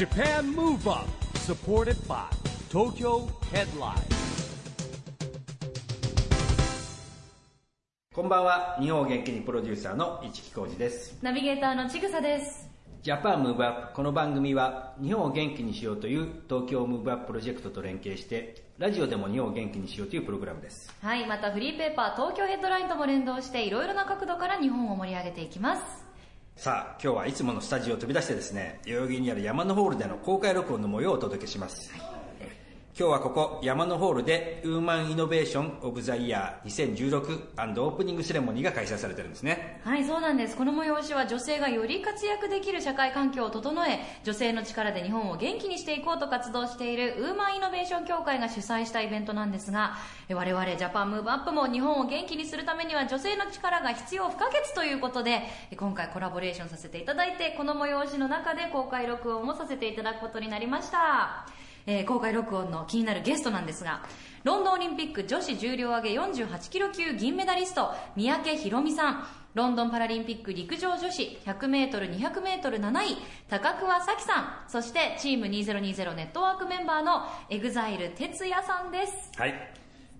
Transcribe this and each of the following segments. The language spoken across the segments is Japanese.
Japan Move Up supported by Tokyo Headline こんばんは日本を元気にプロデューサーの一木広治ですナビゲーターのちぐさです。 Japan Move Up この番組は日本を元気にしようという東京 Move Up プロジェクトと連携してラジオでも日本を元気にしようというプログラムですはい、またフリーペーパー東京ヘッドラインとも連動していろいろな角度から日本を盛り上げていきます。さあ今日はいつものスタジオを飛び出してですね代々木にある山のホールでの公開録音の模様をお届けします、今日はここ山のホールでウーマンイノベーションオブザイヤー2016オープニングセレモニーが開催されてるんですねはい、そうなんです。この催しは女性がより活躍できる社会環境を整え、女性の力で日本を元気にしていこうと活動しているウーマンイノベーション協会が主催したイベントなんですが、我々ジャパンムーブアップも日本を元気にするためには女性の力が必要不可欠ということで、今回コラボレーションさせていただいて、この催しの中で公開録音をさせていただくことになりました。えー公開録音の気になるゲストなんですが、ロンドンオリンピック女子重量挙げ48キロ級銀メダリスト、三宅宏実さん、ロンドンパラリンピック陸上女子100メートル、200メートル7位、高桑早生さん、そしてチーム2020ネットワークメンバーの EXILE TETSUYA さんです。はい。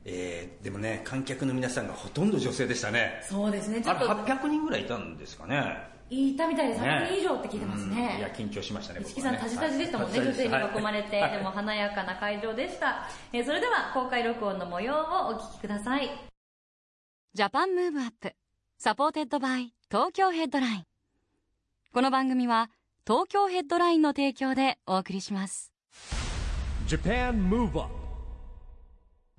えー、でもね観客の皆さんがほとんど女性でしたね。そうですね、ちあれょっと800人ぐらいいたんですかねいたみたいです。ね100人以上って聞いてますうんいやね。緊張しましたね一木さん、僕はタジタジでしたもんね、はい女性に囲まれて、はいでも華やかな会場でした。えーそれでは、公開録音の模様をお聞きください。 Japan Move Up, supported by Tokyo Headline。この番組は、東京ヘッドラインの提供でお送りします。Japan Move Up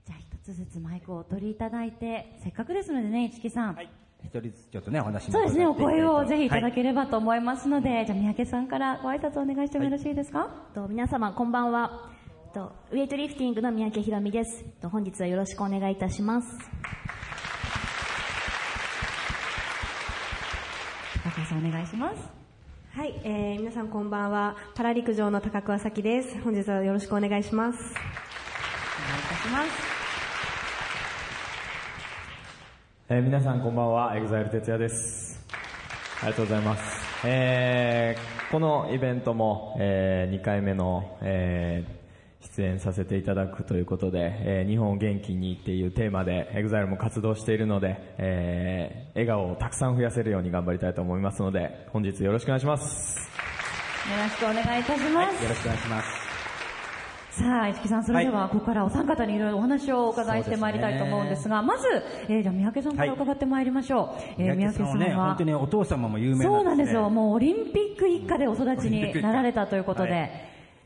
じゃあ一つずつマイクをお取りいただいて、せっかくですのでね、市木さん。一人ずつちょっとね、お話もそうですね、お声をぜひいただはいければと思いますので、じゃあ三宅さんからご挨拶お願いしてもよろしいですか、と皆様こんばんはとウェイトリフティングの三宅ひろみですと本日はよろしくお願いいたします高橋さんお願いします。はい、えー、皆さんこんばんは。パラ陸上の高桑咲です。本日はよろしくお願いします。お願いいたします。えー皆さんこんばんは、 EXILE TETSUYA です。ありがとうございます。えーこのイベントも、え2回目の、えー出演させていただくということで、えー日本を元気にっていうテーマで EXILE も活動しているので、えー笑顔をたくさん増やせるように頑張りたいと思いますので、本日よろしくお願いします。よろしくお願いいたします。よろしくお願いします。さあ、市木さん、それでは、ここからお三方にいろいろお話をお伺いしてまいりたいと思うんですが、まず、えーじゃあ三宅さんから伺ってまいりましょう。えー三宅さんはね、本当にお父様も有名そうなんですよ。ねもうオリンピック一家でお育ちになられたということで、はい。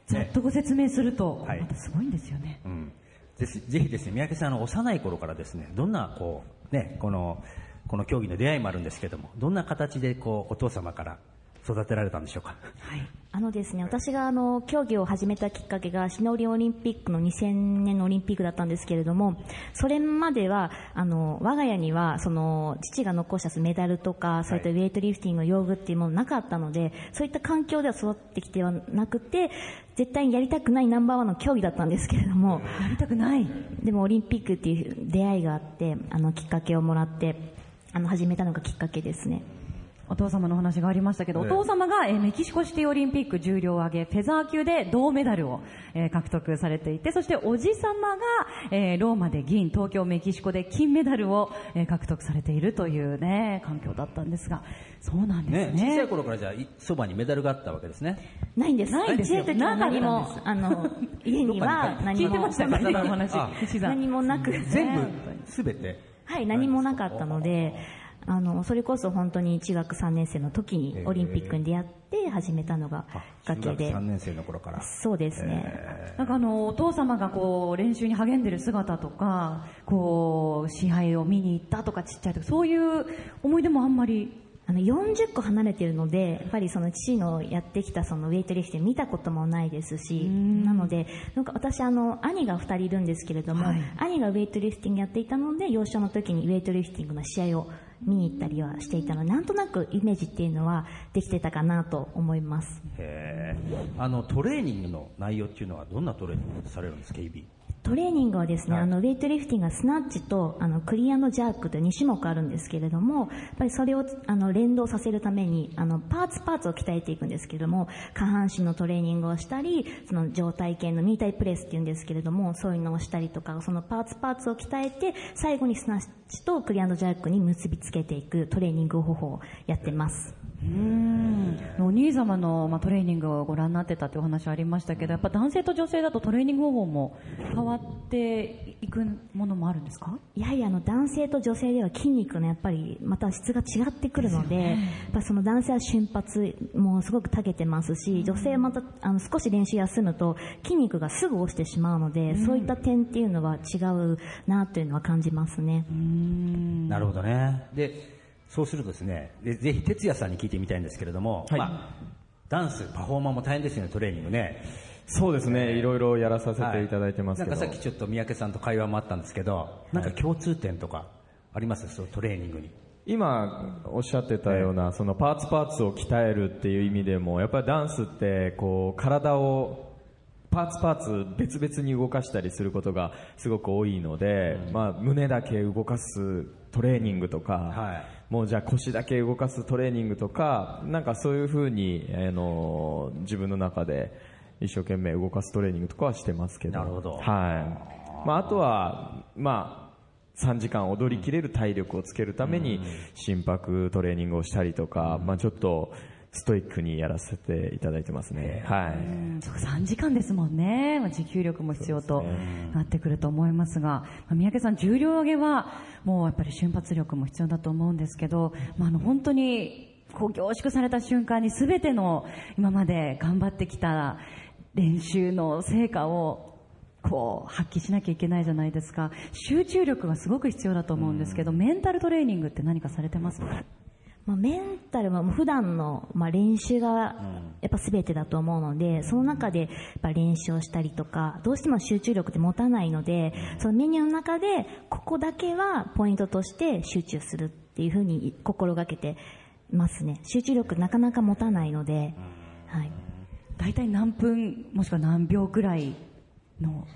ざっとご説明すると、はい。またすごいんですよね。うん。ぜひ、ぜひですね、三宅さんの幼い頃からですね、どんな、こう、ね、この、この競技の出会いもあるんですけども、どんな形で、こう、お父様から育てられたんでしょうか？あのですね私があの競技を始めたきっかけがシノリオリンピックの2000年のオリンピックだったんですけれどもそれまではあの我が家にはその父が残したメダルとかそういったウェイトリフティングの用具っていうものなかったのでそういった環境では育ってきてはなくて絶対にやりたくないナンバーワンの競技だったんですけれどもやりたくない。でもオリンピックっていう出会いがあってあのきっかけをもらってあの始めたのがきっかけですねお父様のお話がありましたけど、お父様が、えーメキシコシティオリンピック重量挙げ、フェザー級で銅メダルを、えー獲得されていて、そしておじ様が、えーローマで銀、東京、メキシコで金メダルを、えー獲得されているというね、環境だったんですが、そうなんでね、すね。小さい頃からじゃあ、いそばにメダルがあったわけですね。ないんです。ないんですよ小さい時は何もあの、家には何も。聞いてましたか？何もなく。全部、すべて。はい、何もなかったので、あの、それこそ本当に中学3年生の時にオリンピックに出会って始めたのがきっかけで中学3。年生の頃から。そうですね。なんかあの、お父様がこう、練習に励んでる姿とか、こう、試合を見に行ったとかちっちゃいとか、そういう思い出もあんまり？あの、40個離れてるので、やっぱりその父のやってきたそのウェイトリフティング見たこともないですし、なので、なんか私あの、兄が2人いるんですけれども、はい兄がウェイトリフティングやっていたので、幼少の時にウェイトリフティングの試合を見に行ったりはしていたので、なんとなくイメージっていうのはできてたかなと思います。へあの、トレーニングの内容っていうのは、どんなトレーニングされるんですか、KB? トレーニングはですね、はいあのウェイトリフティングがスナッチとあのクリアジャークという2種目あるんですけれども、やっぱりそれをあの連動させるためにあのパーツパーツを鍛えていくんですけれども、下半身のトレーニングをしたり、その状態系のミータイプレスっていうんですけれども、そういうのをしたりとか、そのパーツパーツを鍛えて、最後にスナッチとクリアジャークに結びつけていくトレーニング方法をやってます。うん。お兄様の、まあ、トレーニングをご覧になってたというお話ありましたけどやっぱ男性と女性だとトレーニング方法も変わっていくものもあるんですか？やはりあの男性と女性では筋肉のやっぱりまた質が違ってくるので、やっぱその男性は瞬発もすごく長けてますし、女性はまたあの少し練習休むと筋肉がすぐ落ちてしまうので、そういった点っていうのは違うなというのは感じますね。なるほどね。で、そうするとですね、でぜひ哲也さんに聞いてみたいんですけれども、はい。まあ、ダンス、パフォーマーも大変ですよね、トレーニングね。そうですね、い。ろいろやらさせていただいてますけど。なんかさっきちょっと三宅さんと会話もあったんですけど、なんか共通点とかあります？そのトレーニングに。今おっしゃってたような、そのパーツパーツを鍛えるっていう意味でも、やっぱりダンスって、こう、体を、パーツパーツ別々に動かしたりすることがすごく多いので、まあ、胸だけ動かすトレーニングとか、はい。もうじゃあ腰だけ動かすトレーニングとか、なんかそういう風に、あの、自分の中で一生懸命動かすトレーニングとかはしてますけど。なるほど。はい。まあ、あとは、まあ、3時間踊りきれる体力をつけるために心拍トレーニングをしたりとか、まあちょっとストイックにやらせていただいてますね。はい。うんそうか3時間ですもんね、まあ、持久力も必要となってくると思いますが、まあ三宅さん、重量上げはもうやっぱり瞬発力も必要だと思うんですけど、まあ、あの本当にこう凝縮された瞬間に全ての今まで頑張ってきた練習の成果をこう発揮しなきゃいけないじゃないですか。集中力がすごく必要だと思うんですけど、メンタルトレーニングって何かされてますか？まあ、メンタルはもう普段の、まあ、練習がやっぱ全てだと思うので、その中でやっぱ練習をしたりとか、どうしても集中力って持たないので、そのメニューの中で、ここだけはポイントとして集中するっていうふうに心がけてますね。集中力なかなか持たないので、はい。大体何分もしくは何秒くらいの？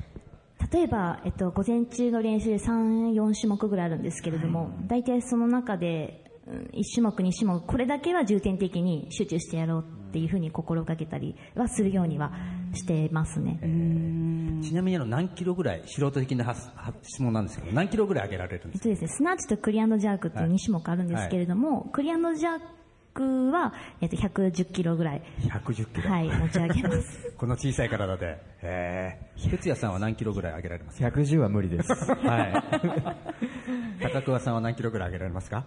例えば、えっと、午前中の練習で3、4種目ぐらいあるんですけれども、大体その中で、1種目、2種目、これだけは重点的に集中してやろうっていうふうに心がけたりはするようにはしてますね。ちなみにあの何キロぐらい、素人的な質問なんですけど、何キロぐらい上げられるんですえっとですね、スナッチとクリアンドジャークっていう2種目あるんですけれども、クリアンドジャークは、えっと、110キロぐらい、か ?110 キロ。はい、持ち上げます。この小さい体で。へえ。哲也さんは何キロぐらい上げられますか？110は無理です。はい。高桑さんは何キロぐらい上げられますか？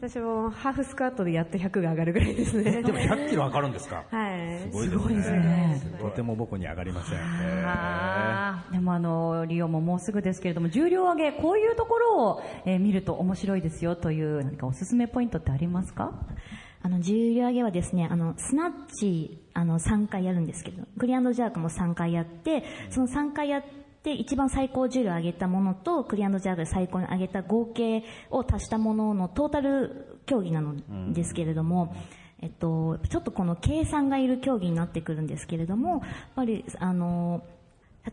私もハーフスクワットでやっと100が上がるぐらいですね。でも100キロ上がるんですか？はい。すごいですね。とても僕に上がりません。でもあの、リオももうすぐですけれども、重量上げ、こういうところを、えー見ると面白いですよという何かおすすめポイントってありますか？あの、重量上げはですね、あの、スナッチ、あの、3回やるんですけど、クリアンドジャークも3回やって、その3回やって、一番最高重量上げたものと、クリアンドジャークで最高に上げた合計を足したもののトータル競技なのですけれども、えっと、ちょっとこの計算がいる競技になってくるんですけれども、やっぱり、あの、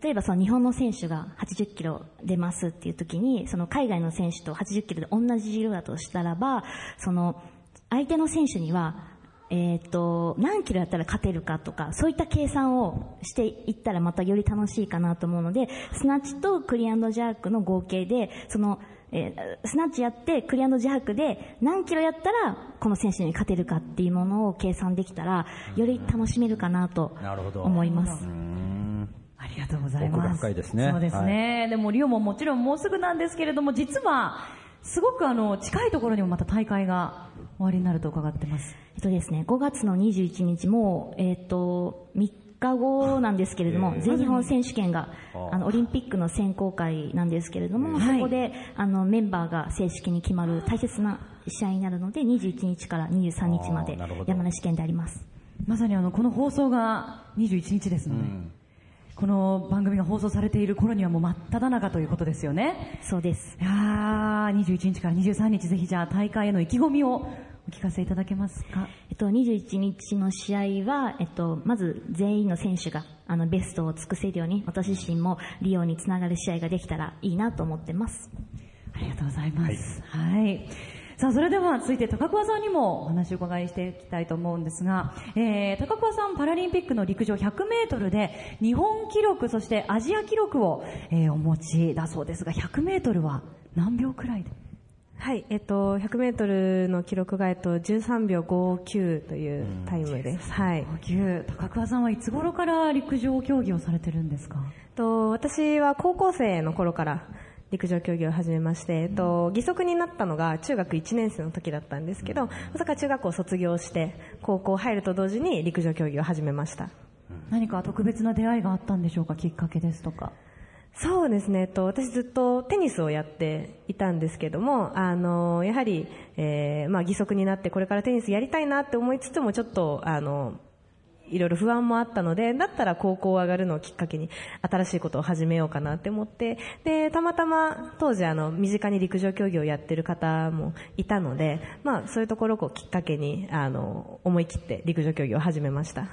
例えばその日本の選手が80キロ出ますっていう時に、その海外の選手と80キロで同じ重量だとしたらば、その相手の選手には、えっ、と、何キロやったら勝てるかとか、そういった計算をしていったらまたより楽しいかなと思うので、スナッチとクリアンドジャークの合計で、その、えースナッチやってクリアンドジャークで何キロやったらこの選手に勝てるかっていうものを計算できたら、より楽しめるかなとなるほど思います。ありがとうございます。深いですねそうですね。でもリオももちろんもうすぐなんですけれども、実は、すごくあの、近いところにもまた大会が終わりになると伺ってます。えっとですね、5月の21日も、えっと、3日後なんですけれども、全日本選手権が、あの、オリンピックの選考会なんですけれども、はいそこで、あの、メンバーが正式に決まる大切な試合になるので、21日から23日まで山梨県であります。まさにあの、この放送が21日ですので、この番組が放送されている頃にはもう真っ只中ということですよね。そうです。いやー、21日から23日ぜひじゃあ大会への意気込みをお聞かせいただけますか？えっと、21日の試合は、えっと、まず全員の選手が、ああの、ベストを尽くせるように、私自身もリオにつながる試合ができたらいいなと思ってます。ありがとうございます。はい。さあ、それでは続いて高桑さんにもお話を伺いしていきたいと思うんですが、えー、高桑さんパラリンピックの陸上100メートルで日本記録、そしてアジア記録を、えーお持ちだそうですが、100メートルは何秒くらいで？はい、えっと、100メートルの記録が、えっと、13秒59というタイムです。はい。牛高桑さんはいつ頃から陸上競技をされてるんですか？と私は高校生の頃から陸上競技を始めまして、えっと、義足になったのが中学1年生の時だったんですけど、まさか中学校を卒業して、高校入ると同時に陸上競技を始めました。何か特別な出会いがあったんでしょうか？きっかけですとか。そうですね、えっと、私ずっとテニスをやっていたんですけども、あの、やはり、えーまあ義足になってこれからテニスやりたいなって思いつつもちょっと、あの、いろいろ不安もあったので、だったら高校上がるのをきっかけに新しいことを始めようかなって思って、で、たまたま当時あの、身近に陸上競技をやってる方もいたので、まあそういうところをきっかけに、あの、思い切って陸上競技を始めました。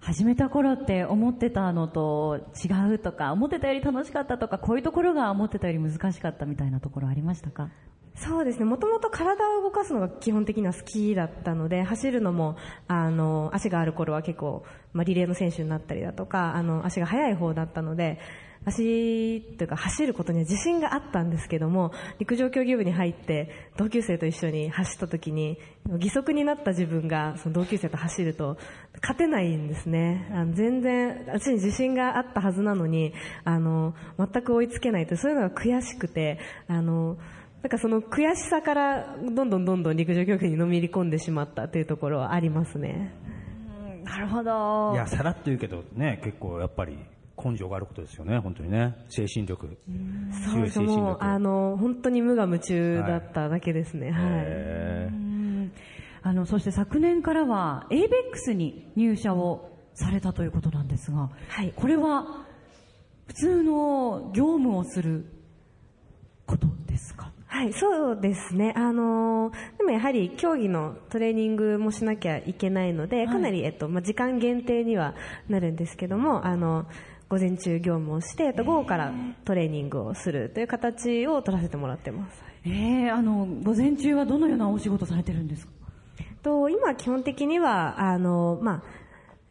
始めた頃って思ってたのと違うとか、思ってたより楽しかったとか、こういうところが思ってたより難しかったみたいなところありましたか？そうですね。もともと体を動かすのが基本的には好きだったので、走るのも、あの、足がある頃は結構、まあ、リレーの選手になったりだとか、あの、足が速い方だったので、足というか走ることには自信があったんですけども、陸上競技部に入って同級生と一緒に走った時に、義足になった自分がその同級生と走ると勝てないんですね。あの全然、私に自信があったはずなのに、あの、全く追いつけないと、そういうのが悔しくて、あの、なんかその悔しさからどんどんどんどん陸上競技にのめり込んでしまったというところはありますね。なるほどいや、さらっと言うけどね、結構やっぱり根性があることですよね、本当にね。精神力。そうです。強い精神もう、力。あの、本当に無我夢中だっただけですね。はい。へあの、そして昨年からは ABEX に入社をされたということなんですが、はいこれは普通の業務をすることですか？はい、そうですね。あのーでもやはり競技のトレーニングもしなきゃいけないので、かなり、えっと、まあ、時間限定にはなるんですけども、あの、午前中業務をして、えっと、午後からトレーニングをするという形を取らせてもらってます。ええあの、午前中はどのようなお仕事されてるんですか？と、今基本的には、あの、まあ、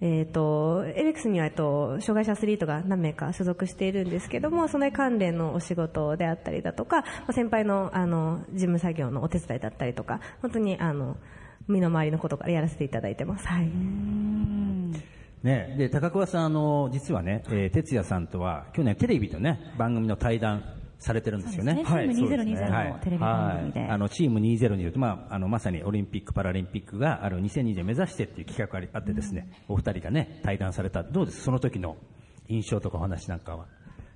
えっ、と、エレックスには、えっと、障害者アスリートが何名か所属しているんですけども、その関連のお仕事であったりだとか、まあ先輩の、あの、事務作業のお手伝いだったりとか、本当に、あの、身の回りのことからやらせていただいてます。はい。ね、で高桑さん、あの実はね、えー哲也さんとは去年、テレビとね番組の対談されてるんですよね。そうですね。チームそうです2020のテレビ番組で。はい。あのチーム2020と、まあ、あのまさにオリンピック・パラリンピックがある2020を目指してっていう企画がありあってですね、お二人がね対談された。どうです？その時の印象とかお話なんかは？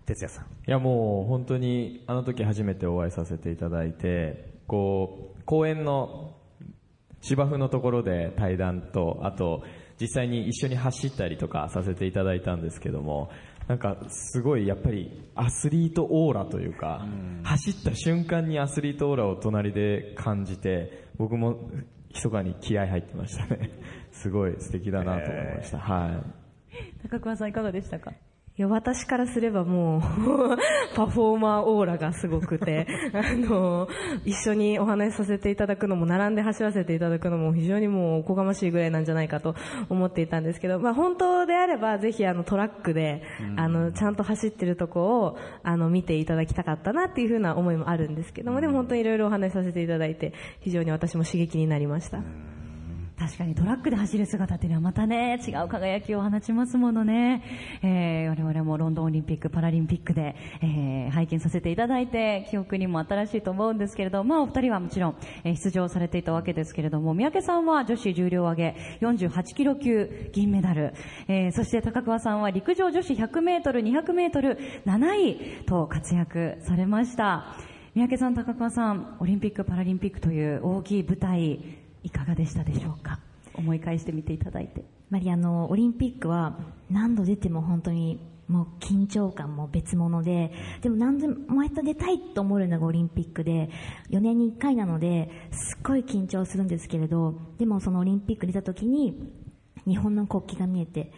哲也さん。いやもう本当にあの時初めてお会いさせていただいて、こう、公園の芝生のところで対談と、あと実際に一緒に走ったりとかさせていただいたんですけども、なんかすごいやっぱりアスリートオーラというか、走った瞬間にアスリートオーラを隣で感じて、僕も密かに気合入ってましたね。すごい素敵だなと思いました。はい。高桑さんいかがでしたか？いや、私からすればもう、パフォーマーオーラがすごくて、あの、一緒にお話しさせていただくのも、並んで走らせていただくのも非常にもうおこがましいぐらいなんじゃないかと思っていたんですけど、まあ本当であればぜひあのトラックで、あの、ちゃんと走ってるとこを、あの、見ていただきたかったなっていうふうな思いもあるんですけども、でも本当にいろいろお話しさせていただいて、非常に私も刺激になりました。確かにトラックで走る姿っていうのはまたね、違う輝きを放ちますものね。えー、我々もロンドンオリンピック、パラリンピックで、えー、拝見させていただいて、記憶にも新しいと思うんですけれども、まあお二人はもちろん、えー出場されていたわけですけれども、三宅さんは女子重量挙げ48キロ級銀メダル、えー、そして高桑さんは陸上女子100メートル、200メートル7位と活躍されました。三宅さん、高桑さん、オリンピック・パラリンピックという大きい舞台、いかがでしたでしょうか？思い返してみていただいて。やっぱりあの、オリンピックは何度出ても本当にもう緊張感も別物で、でも何でも毎回出たいと思えるのがオリンピックで、4年に1回なので、すっごい緊張するんですけれど、でもそのオリンピック出た時に、日本の国旗が見えて、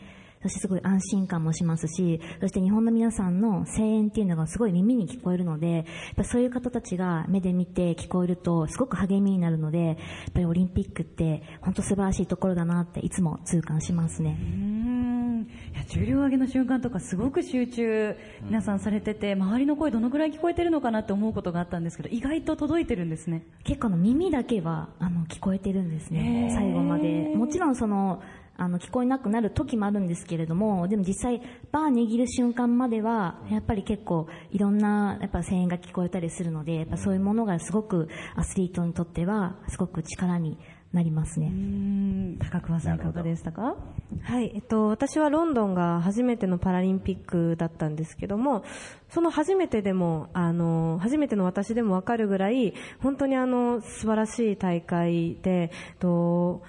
そしてすごい安心感もしますし、そして日本の皆さんの声援っていうのがすごい耳に聞こえるので、やっぱそういう方たちが目で見て聞こえるとすごく励みになるので、やっぱりオリンピックって本当素晴らしいところだなっていつも痛感しますね。うん。いや重量上げの瞬間とかすごく集中皆さんされてて周りの声どのくらい聞こえてるのかなって思うことがあったんですけど意外と届いてるんですね。結構あの耳だけはあの聞こえてるんですね、最後まで。もちろんその、あの聞こえなくなる時もあるんですけれども、でも実際バー握る瞬間までは、やっぱり結構いろんなやっぱ声援が聞こえたりするので、やっぱそういうものがすごくアスリートにとってはすごく力になりますね。うん。高桑さんいかがでしたか？はい、えっと、私はロンドンが初めてのパラリンピックだったんですけども、その初めてでも、あの、初めての私でもわかるぐらい、本当にあの、素晴らしい大会で、と、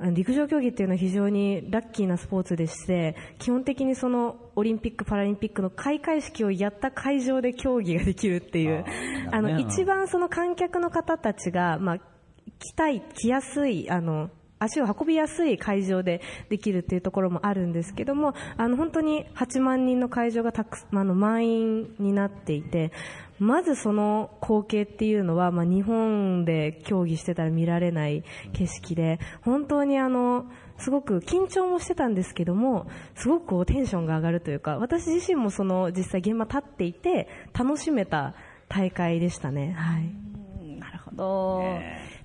陸上競技っていうのは非常にラッキーなスポーツでして、基本的にそのオリンピック・パラリンピックの開会式をやった会場で競技ができるっていう、あの、一番その観客の方たちが、まあ、来たい、来やすい、あの、足を運びやすい会場でできるっていうところもあるんですけども、あの、本当に8万人の会場がたくあの、満員になっていて、まずその光景っていうのは、まあ、日本で競技してたら見られない景色で、本当にあの、すごく緊張もしてたんですけども、すごくこうテンションが上がるというか、私自身もその実際現場立っていて、楽しめた大会でしたね。はい。なるほど。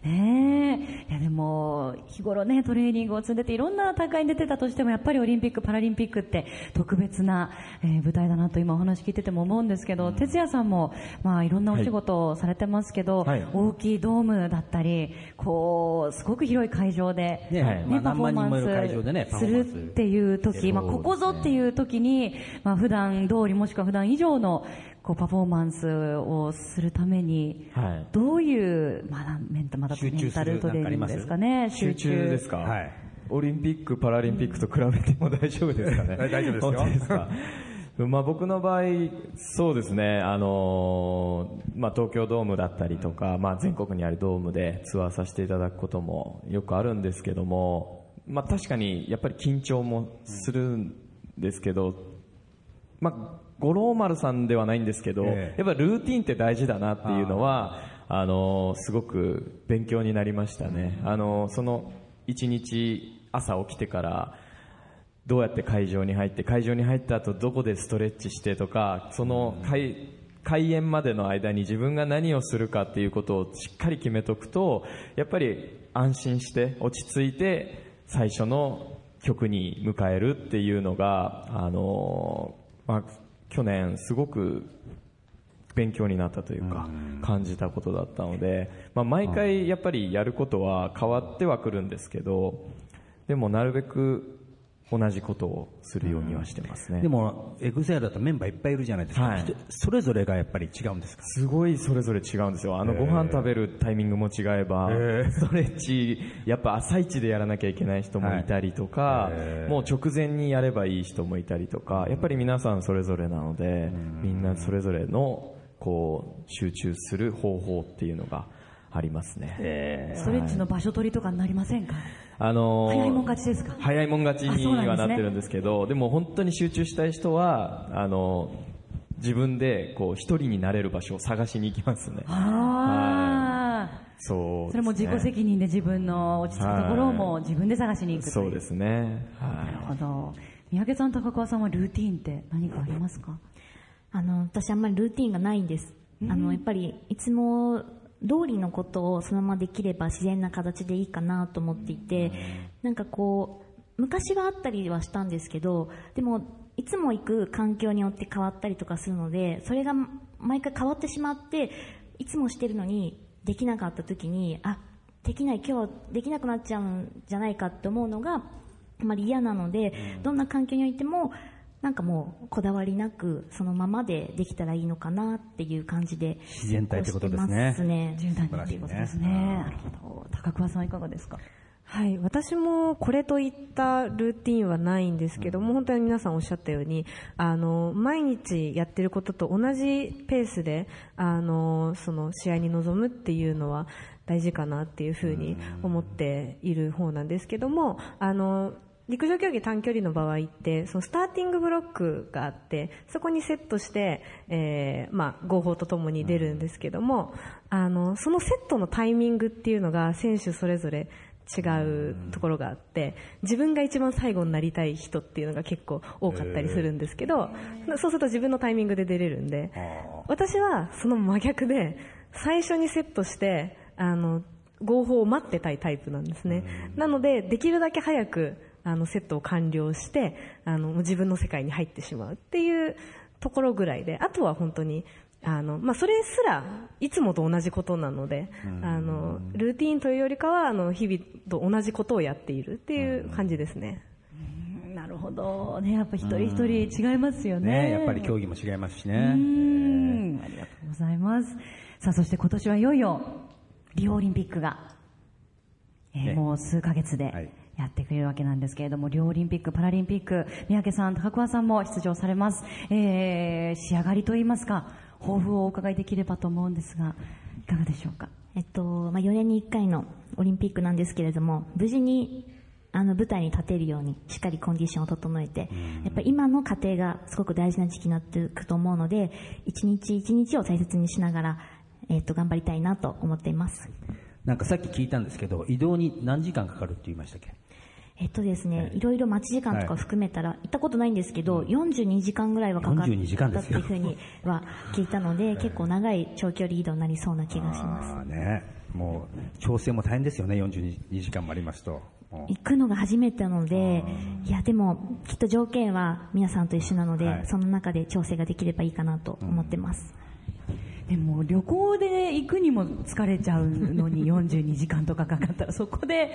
ねえ。いやでも、日頃ね、トレーニングを積んでていろんな大会に出てたとしても、やっぱりオリンピック、パラリンピックって特別な、えー舞台だなと今お話聞いてても思うんですけど、哲也さんも、まあいろんなお仕事をされてますけど、はい。大きいドームだったり、こう、すごく広い会場で、ねはい。まあパフォーマンスするっていう時、まあここぞっていう時に、まあ普段通りもしくは普段以上の、こうパフォーマンスをするために、はい。どういう、まだメンタまだメンタルトレーニングですかね、集中ですか？はい。オリンピック・パラリンピックと比べても大丈夫ですかね？大丈夫ですよ。本当ですか？まあ僕の場合、そうですね、あのーまあ東京ドームだったりとか、まあ全国にあるドームでツアーさせていただくこともよくあるんですけども、まあ確かにやっぱり緊張もするんですけど、まあ五郎丸さんではないんですけど、ええ。やっぱルーティンって大事だなっていうのは、あのーすごく勉強になりましたね。あのーその一日朝起きてから、どうやって会場に入って、会場に入った後どこでストレッチしてとか、その開開演までの間に自分が何をするかっていうことをしっかり決めとくと、やっぱり安心して落ち着いて最初の曲に迎えるっていうのが、あのーまあ、去年すごく勉強になったというか、感じたことだったので、まあ、毎回やっぱりやることは変わってはくるんですけど、でもなるべく同じことをするようにはしてますね。でも、エグゼアだとメンバーいっぱいいるじゃないですか。はい。人それぞれがやっぱり違うんですか？すごいそれぞれ違うんですよ。あの、ご飯食べるタイミングも違えば、ストレッチ、やっぱ朝一でやらなきゃいけない人もいたりとか、もう直前にやればいい人もいたりとか、やっぱり皆さんそれぞれなので、みんなそれぞれの、こう、集中する方法っていうのがありますね。ストレッチの場所取りとかになりませんか？あのー早いもん勝ちですか？早いもん勝ちにはなってるんですけど、でも本当に集中したい人は、あのー自分でこう一人になれる場所を探しに行きますね。ああ、そうですね。それも自己責任で自分の落ち着くところも自分で探しに行くそうですね。なはるほど。三宅さん、高桑さんはルーティーンって何かありますか？あの、私あんまりルーティンがないんです。あの、やっぱり、いつも通りのことをそのままできれば自然な形でいいかなと思っていて、なんかこう、昔はあったりはしたんですけど、でも、いつも行く環境によって変わったりとかするので、それが毎回変わってしまって、いつもしてるのにできなかった時に、あ、できない、今日はできなくなっちゃうんじゃないかって思うのが、あまり嫌なので、どんな環境においても、なんかもうこだわりなくそのままでできたらいいのかなっていう感じで自然体ってことですね。過ごしてますね。柔軟にっていうことですね。なるほど。高桑さんいかがですか？はい、私もこれといったルーティンはないんですけども、本当に皆さんおっしゃったように、あの、毎日やってることと同じペースで、あの、その試合に臨むっていうのは大事かなっていうふうに思っている方なんですけども、あの、陸上競技短距離の場合って、そのスターティングブロックがあって、そこにセットして、えーまあ、合法とともに出るんですけども、あの、そのセットのタイミングっていうのが選手それぞれ違うところがあって、自分が一番最後になりたい人っていうのが結構多かったりするんですけど、そうすると自分のタイミングで出れるんで、私はその真逆で、最初にセットして、あの、合法を待ってたいタイプなんですね。なので、できるだけ早く、あの、セットを完了して、あの、自分の世界に入ってしまうっていうところぐらいで、あとは本当に、あの、まあ、それすら、いつもと同じことなので、あの、ルーティーンというよりかは、あの、日々と同じことをやっているっていう感じですね。なるほど。ね、やっぱ一人一人違いますよね。ね、やっぱり競技も違いますしうね。ん、ありがとうございます。さあ、そして今年はいよいよ、リオオリンピックが、えーねもう数ヶ月ではいやってくれるわけなんですけれども、リオオリンピック、パラリンピック、三宅さん、高桑さんも出場されます。えー、仕上がりといいますか、抱負をお伺いできればと思うんですが、いかがでしょうか？えっと、まあ、4年に1回のオリンピックなんですけれども、無事に、あの、舞台に立てるように、しっかりコンディションを整えて、やっぱり今の過程がすごく大事な時期になっていくと思うので、一日一日を大切にしながら、えっと、頑張りたいなと思っています。なんかさっき聞いたんですけど、移動に何時間かかるって言いましたっけ？えっとですね、い。ろいろ待ち時間とか含めたら、行ったことないんですけど、42時間ぐらいはかかっ42時間たっていうふうには聞いたので、結構長い長距離移動になりそうな気がします。ね、もう調整も大変ですよね、42時間もありますと。行くのが初めてなので、いやでも、きっと条件は皆さんと一緒なので、はい。その中で調整ができればいいかなと思ってます。でも旅行で行くにも疲れちゃうのに 42時間とかかかったらそこで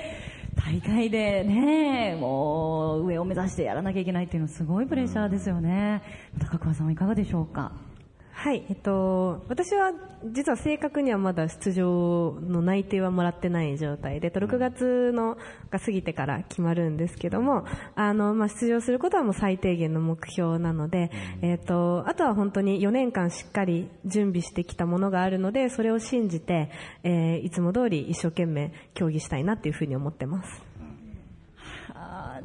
大会でねもう上を目指してやらなきゃいけないっていうのはすごいプレッシャーですよね、高桑さんはいかがでしょうか？はい、えっと、私は実は正確にはまだ出場の内定はもらってない状態で、と6月のが過ぎてから決まるんですけども、あの、まあ、出場することはもう最低限の目標なので、えっと、あとは本当に4年間しっかり準備してきたものがあるので、それを信じて、えーいつも通り一生懸命競技したいなっていうふうに思ってます。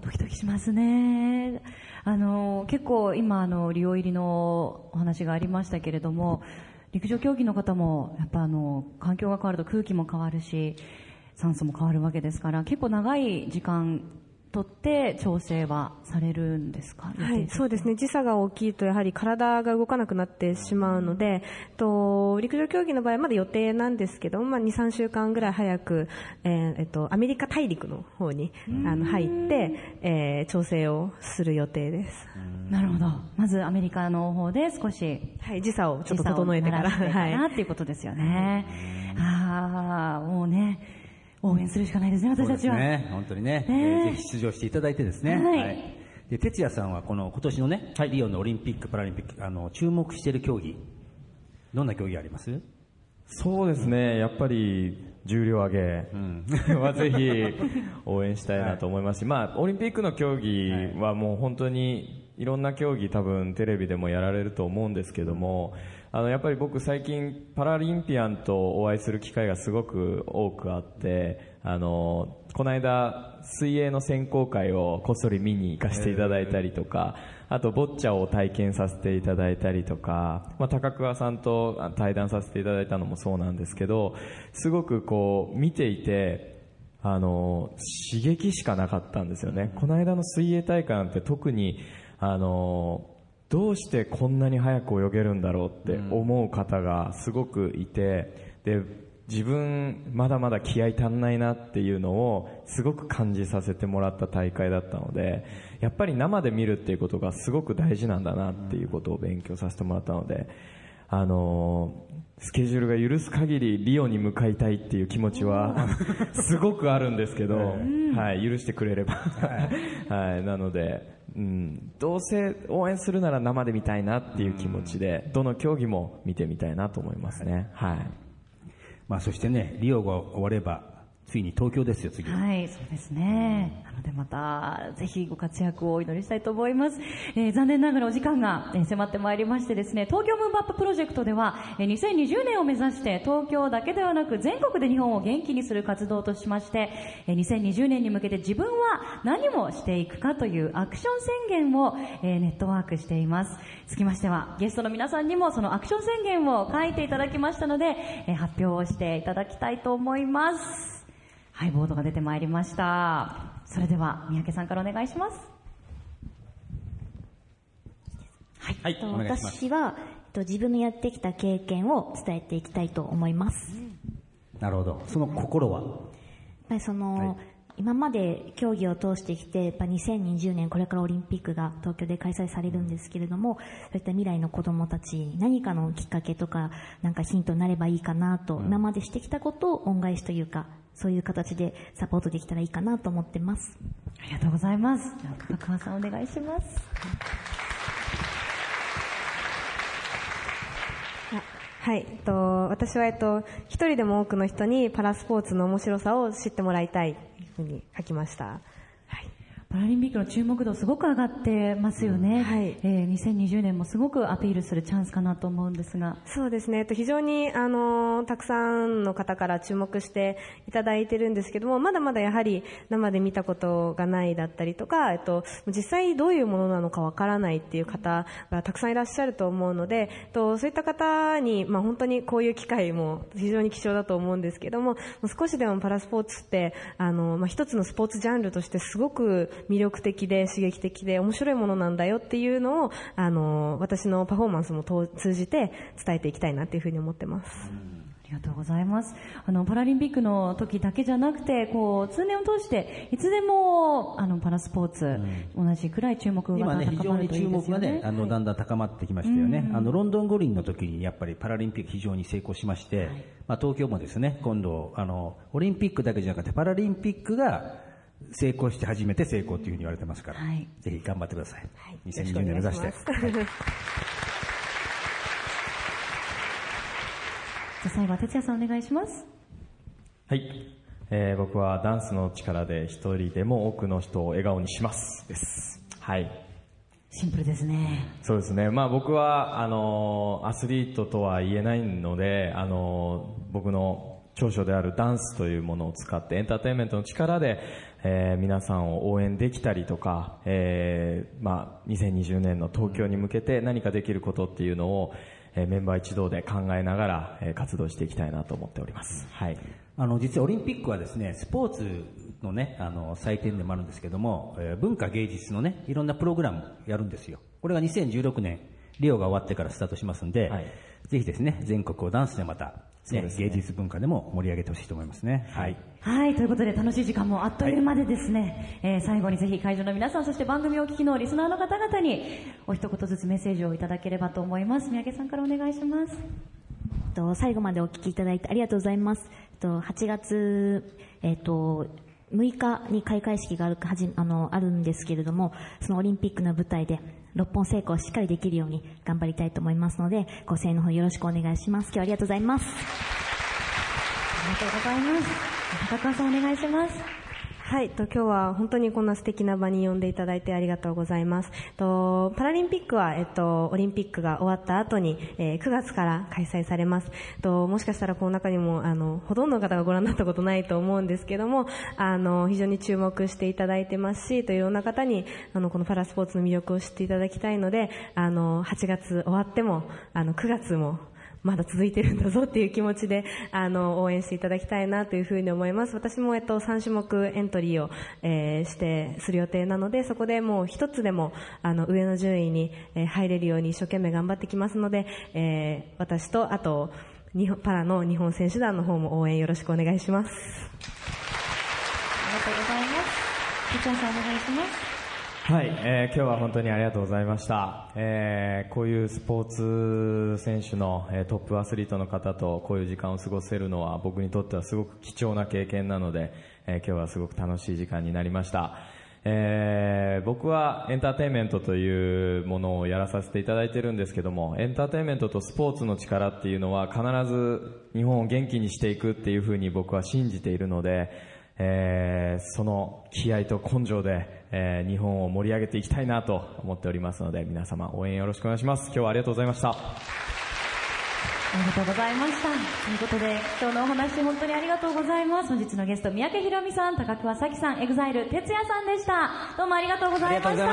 ドキドキしますね。あの、結構今、あの、リオ入りのお話がありましたけれども、陸上競技の方も、やっぱあの、環境が変わると空気も変わるし、酸素も変わるわけですから、結構長い時間とって調整はされるんですか？はい、そうですね。時差が大きいとやはり体が動かなくなってしまうので、と陸上競技の場合はまだ予定なんですけど、まあ、2、3週間ぐらい早く、えーえっと、アメリカ大陸の方にあの入って、えー調整をする予定です。なるほど。まずアメリカの方で少しはい、時差をちょっと整えてから。てかなはっていうことですよね。ああ、もうね、応援するしかないですね、私たちは。ね、本当にね、ね。えーぜひ出場していただいてですね。はい。で、哲也さんはこの今年のね、リオのオリンピック・パラリンピック、あの、注目している競技、どんな競技あります？そうですね、やっぱり重量上げ。はぜひ応援したいなと思いますし、まあ、オリンピックの競技はもう本当にいろんな競技多分テレビでもやられると思うんですけども、あの、やっぱり僕最近パラリンピアンとお会いする機会がすごく多くあって、あの、この間水泳の選考会をこっそり見に行かせていただいたりとか、あとボッチャを体験させていただいたりとか、まあ、高桑さんと対談させていただいたのもそうなんですけど、すごくこう見ていて、あの、刺激しかなかったんですよね。この間の水泳大会なんて特に、あの、どうしてこんなに早く泳げるんだろうって思う方がすごくいて、で、自分まだまだ気合い足んないなっていうのをすごく感じさせてもらった大会だったので、やっぱり生で見るっていうことがすごく大事なんだなっていうことを勉強させてもらったので、あのースケジュールが許す限りリオに向かいたいっていう気持ちは すごくあるんですけど、はい、許してくれれば。はい、なので、うん、どうせ応援するなら生で見たいなっていう気持ちで、どの競技も見てみたいなと思いますね。はい。まあそしてね、リオが終われば、ついに東京ですよ、次は。はい、そうですね。なのでまた、ぜひご活躍をお祈りしたいと思います。えー残念ながらお時間が、えー迫ってまいりましてですね、東京ムーブアッププロジェクトでは、えー2020年を目指して東京だけではなく全国で日本を元気にする活動としまして、えー2020年に向けて自分は何をしていくかというアクション宣言を、えーネットワークしています。つきましては、ゲストの皆さんにもそのアクション宣言を書いていただきましたので、えー発表をしていただきたいと思います。はい、ボードが出てまいりました。それでは、三宅さんからお願いします。はい、お願いします。私は、えっと、自分のやってきた経験を伝えていきたいと思います。なるほど。その心は？やっぱりその、今まで競技を通してきて、やっぱ2020年これからオリンピックが東京で開催されるんですけれども、そういった未来の子供たちに何かのきっかけとか、なんかヒントになればいいかなと、今までしてきたことを恩返しというか、そういう形でサポートできたらいいかなと思ってます。ありがとうございます。じゃあ、高川さんお願いします。はい、えっと、私は、えっと、一人でも多くの人にパラスポーツの面白さを知ってもらいたいというふうに書きました。はい。パラリンピックの注目度すごく上がってますよね。はいえー2020年もすごくアピールするチャンスかなと思うんですが。そうですね。えっと非常に、あの、たくさんの方から注目していただいてるんですけども、まだまだやはり生で見たことがないだったりとか、えっと、実際どういうものなのかわからないっていう方がたくさんいらっしゃると思うので、えっと、そういった方に、まあ本当にこういう機会も非常に貴重だと思うんですけども、少しでもパラスポーツって、あの、まあ一つのスポーツジャンルとしてすごく魅力的で刺激的で面白いものなんだよっていうのを、あの、私のパフォーマンスもと通じて伝えていきたいなっていうふうに思ってます。ありがとうございます。あの、パラリンピックの時だけじゃなくて、こう、通年を通して、いつでも、あの、パラスポーツ、同じくらい注目が今ね、非高ま常に注るといいですよ目がねね。、あの、だんだん高まってきましたよね。あの、ロンドン五輪の時にやっぱりパラリンピック非常に成功しまして、まあ、東京もですね、今度、あの、オリンピックだけじゃなくて、パラリンピックが成功して初めて成功っていうふうに言われてますから、はいぜひ頑張ってください。はい2020年目指して。じゃあ最後は哲也さんお願いします。はい。えー僕はダンスの力で一人でも多くの人を笑顔にします。です。はい。シンプルですね。そうですね。まあ僕は、あのーアスリートとは言えないので、あのー僕の長所であるダンスというものを使ってエンターテインメントの力で、えー皆さんを応援できたりとか、えーまあ2020年の東京に向けて何かできることっていうのを、えーメンバー一同で考えながら、えー活動していきたいなと思っております。はい。あの、実はオリンピックはですね、スポーツのね、あの、祭典でもあるんですけども、えー文化芸術のね、いろんなプログラムやるんですよ。これが2016年、リオが終わってからスタートしますんで、はいぜひですね、全国をダンスでまた、ねそうですね芸術文化でも盛り上げてほしいと思いますね。はい。はい、ということで楽しい時間もあっという間でですね、えー最後にぜひ会場の皆さん、そして番組をお聞きのリスナーの方々に、お一言ずつメッセージをいただければと思います。三宅さんからお願いします。えっと最後までお聞きいただいてありがとうございます。えっと8月、えっと、6日に開会式があるはじあのあるんですけれども、そのオリンピックの舞台で六本成功しっかりできるように頑張りたいと思いますので、ご声援の方よろしくお願いします。今日はありがとうございます。ありがとうございます。高川さんお願いします。はい、と今日は本当にこんな素敵な場に呼んでいただいてありがとうございます。とパラリンピックは、えっと、オリンピックが終わった後に、えー9月から開催されます。ともしかしたらこの中にもあのほとんどの方がご覧になったことないと思うんですけども、あの非常に注目していただいてますし、といろんな方にあのこのパラスポーツの魅力を知っていただきたいので、あの8月終わってもあの9月もまだ続いてるんだぞっていう気持ちで、あの、応援していただきたいなというふうに思います。私も、えっと、3種目エントリーを、えーして、する予定なので、そこでもう一つでも、あの、上の順位に、えー入れるように一生懸命頑張ってきますので、えー私と、あと、日本、パラの日本選手団の方も応援よろしくお願いします。ありがとうございます。哲也さんお願いします。はい、えー今日は本当にありがとうございました。えーこういうスポーツ選手の、えートップアスリートの方とこういう時間を過ごせるのは僕にとってはすごく貴重な経験なので、えー今日はすごく楽しい時間になりました。えー僕はエンターテインメントというものをやらさせていただいてるんですけども、エンターテインメントとスポーツの力っていうのは必ず日本を元気にしていくっていうふうに僕は信じているので、えーその気合と根性で、えー日本を盛り上げていきたいなと思っておりますので、皆様応援よろしくお願いします。今日はありがとうございました。ありがとうございました。ということで、今日のお話本当にありがとうございます。本日のゲスト、三宅宏実さん、高桑早生さん、 EXILE、TETSUYA さんでした。どうもありがとうございました。ありが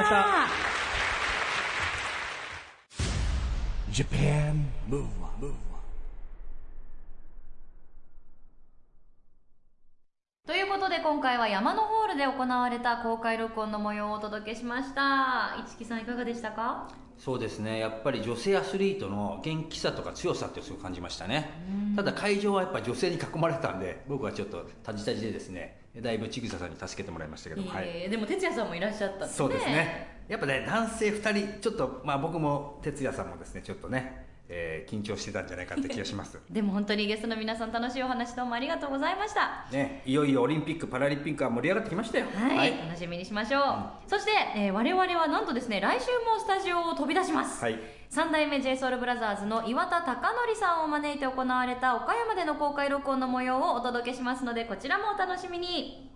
ということで今回は山のホールで行われた公開録音の模様をお届けしました。市木さんいかがでしたか？そうですね。やっぱり女性アスリートの元気さとか強さってすごく感じましたね。ただ会場はやっぱ女性に囲まれてたんで僕はちょっとタジタジでですね。だいぶ千草さんに助けてもらいましたけど、はいえ。ーでも哲也さんもいらっしゃったんですね。そうですね。やっぱね男性2人ちょっとまあ僕も哲也さんもですねちょっとね、えー緊張してたんじゃないかって気がします。でも本当にゲストの皆さん楽しいお話どうもありがとうございました。ねいよいよオリンピック・パラリンピックは盛り上がってきましたよ。はい、楽しみにしましょう、そして、えー我々はなんとですね来週もスタジオを飛び出します、はい。三代目 JSOULBROTHERS の岩田貴則さんを招いて行われた岡山での公開録音の模様をお届けしますのでこちらもお楽しみに。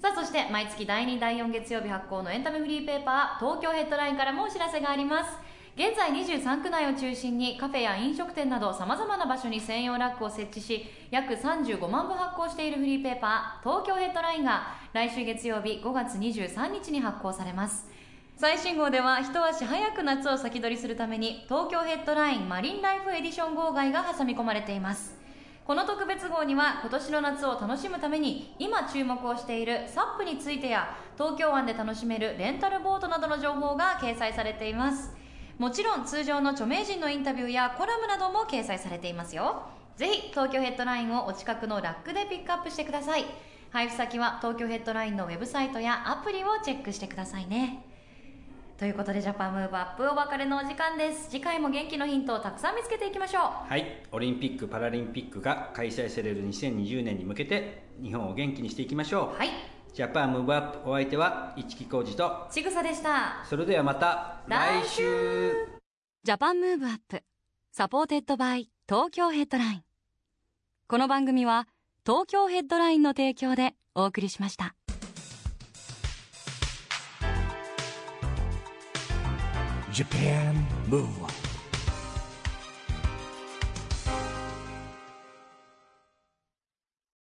さあそして毎月第2第4月曜日発行のエンタメフリーペーパー東京ヘッドラインからもお知らせがあります現在23区内を中心にカフェや飲食店などさまざまな場所に専用ラックを設置し約35万部発行しているフリーペーパー東京ヘッドラインが来週月曜日5月23日に発行されます。最新号では一足早く夏を先取りするために東京ヘッドラインマリンライフエディション号外が挟み込まれています。この特別号には今年の夏を楽しむために今注目をしているサップについてや東京湾で楽しめるレンタルボートなどの情報が掲載されています。もちろん通常の著名人のインタビューやコラムなども掲載されていますよ。ぜひ東京ヘッドラインをお近くのラックでピックアップしてください。配布先は東京ヘッドラインのウェブサイトやアプリをチェックしてくださいね。ということでジャパンムーブアップお別れのお時間です。次回も元気のヒントをたくさん見つけていきましょう。はい、オリンピック・パラリンピックが開催される2020年に向けて日本を元気にしていきましょう、はい Japan Move Up お相手は一木広治と。ちぐさでした。それではまた来週。 Japan Move Up supported by Tokyo Headline。この番組は東京ヘッドラインの提供でお送りしました。Japan Move